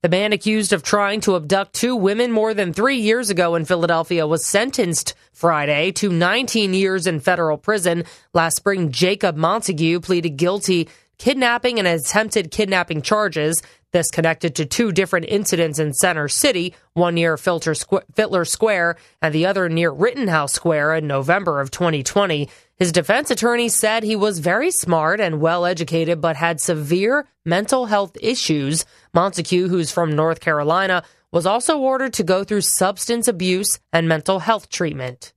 The man accused of trying to abduct two women more than three years ago in Philadelphia was sentenced Friday to 19 years in federal prison. Last spring, Jacob Montague pleaded guilty kidnapping and attempted kidnapping charges. This connected to two different incidents in Center City, one near Fitler Square and the other near Rittenhouse Square in November of 2020. His defense attorney said he was very smart and well educated, but had severe mental health issues. Montague, who's from North Carolina, was also ordered to go through substance abuse and mental health treatment.